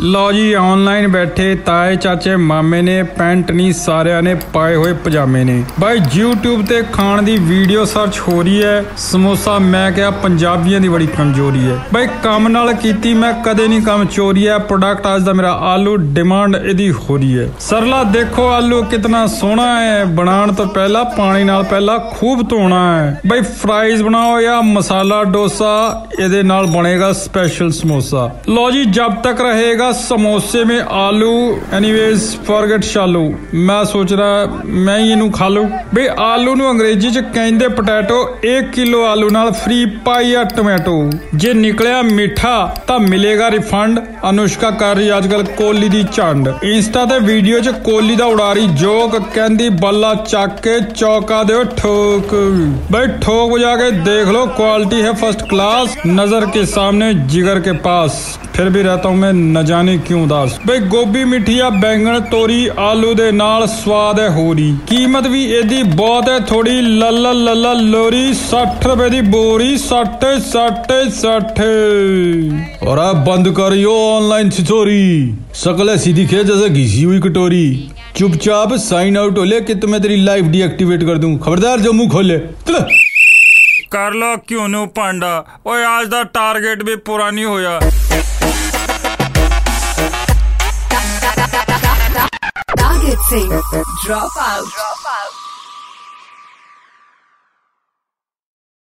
ਲਓ ਜੀ ਆਨਲਾਈਨ ਬੈਠੇ ਤਾਏ ਚਾਚੇ ਮਾਮੇ ਨੇ, ਪੈਂਟ ਨਹੀਂ ਸਾਰਿਆਂ ਨੇ ਪਾਏ ਹੋਏ ਪਜਾਮੇ ਨੇ। ਬਾਈ, YouTube ਤੇ ਖਾਣ ਦੀ ਵੀਡੀਓ ਸਰਚ ਹੋ ਰਹੀ ਹੈ। ਸਮੋਸਾ ਮੈਂ ਕਿਹਾ ਪੰਜਾਬੀਆਂ ਦੀ ਬੜੀ ਕਮਜ਼ੋਰੀ ਹੈ। ਬਾਈ, ਕੰਮ ਨਾਲ ਕੀਤੀ ਮੈਂ, ਕਦੇ ਨਹੀਂ ਕੰਮ ਚੋਰੀ ਹੈ। ਪ੍ਰੋਡਕਟ ਅੱਜ ਦਾ ਮੇਰਾ ਆਲੂ ਡਿਮਾਂਡ ਇਹਦੀ ਹੋ ਰਹੀ ਹੈ। ਸਰਲਾ, ਦੇਖੋ ਆਲੂ ਕਿੰਨਾ ਸੋਹਣਾ ਹੈ। ਬਣਾਉਣ ਤੋਂ ਪਹਿਲਾਂ, ਪਾਣੀ ਨਾਲ ਪਹਿਲਾਂ ਖੂਬ ਧੋਣਾ ਹੈ। ਬਾਈ ਫਰਾਈਜ਼ ਬਣਾਓ ਜਾਂ ਮਸਾਲਾ, ਡੋਸਾ, ਇਹਦੇ ਨਾਲ ਬਣੇਗਾ ਸਪੈਸ਼ਲ ਸਮੋਸਾ। ਲਓ ਜੀ ਜਦ ਤੱਕ ਰਹੇ रहेगा समोसे में आलू एनीवेज फॉरगेट शालू मैं सोच रहा ਮੈਂ ਹੀ ਇਹਨੂੰ ਖਾ ਲੂ ਬਈ ਆਲੂ ਨੂੰ ਅੰਗਰੇਜ਼ੀ ਚ ਕਹਿੰਦੇ ਪੋਟੈਟੋ 1 ਕਿਲੋ ਆਲੂ ਨਾਲ ਫ੍ਰੀ ਪਾਈ ਆ ਟੋਮੈਟੋ ਜੇ ਨਿਕਲਿਆ ਮਿੱਠਾ ਤਾਂ ਮਿਲੇਗਾ ਰਿਫੰਡ ਅਨੁਸ਼ਕਾ ਕਰ ਰਹੀ ਅੱਜਕੱਲ ਕੋਲੀ ਦੀ ਝੰਡ ਇੰਸਟਾ ਤੇ ਵੀਡੀਓ ਚ ਕੋਲੀ ਦਾ ਉਡਾਰੀ ਜੋਕ ਕਹਿੰਦੀ ਬੱਲਾ ਚੱਕ ਕੇ ਚੌਕਾ ਦਿਓ ਠੋਕ ਬਈ ठोक बजा के देख लो क्वालिटी है फर्स्ट क्लास नजर के सामने जिगर के पास ਫਿਰ ਵੀ ਰਹਤਾ ਹੂੰ ਮੈਂ न जाने क्यों उदास ਬਈ ਗੋਭੀ ਮਿੱਠੀ ਆ ਬੈਂਗਣ ਤੋਰੀ ਆਲੂ ਦੇ ਨਾਲ ਸਵਾਦ ਹੈ ਹੋਰੀ ਕੀਮਤ ਵੀ ਇਹਦੀ ਬਹੁਤ ਹੈ ਥੋੜੀ ਲੱਲਾ ਲੱਲਾ ਲੋਰੀ 60 ਰੁਪਏ ਦੀ ਬੋਰੀ 60 60 60 और आप बंद करियो ऑनलाइन छिछोरी शकल ऐसी दिखे जैसे घिसी हुई कटोरी चुपचाप साइन आउट हो ले कि तुम्हें तेरी लाइफ डीएक्टिवेट कर दूं खबरदार जो मुंह खोले चल ਕਰ ਲੋ ਕਿਉਂ ਨੂੰ ਪਾਂਡਾ ਓਏ ਅੱਜ ਦਾ ਟਾਰਗੇਟ ਵੀ ਪੂਰਾ ਨਹੀਂ ਹੋਇਆ Mixing. Drop out. Drop out.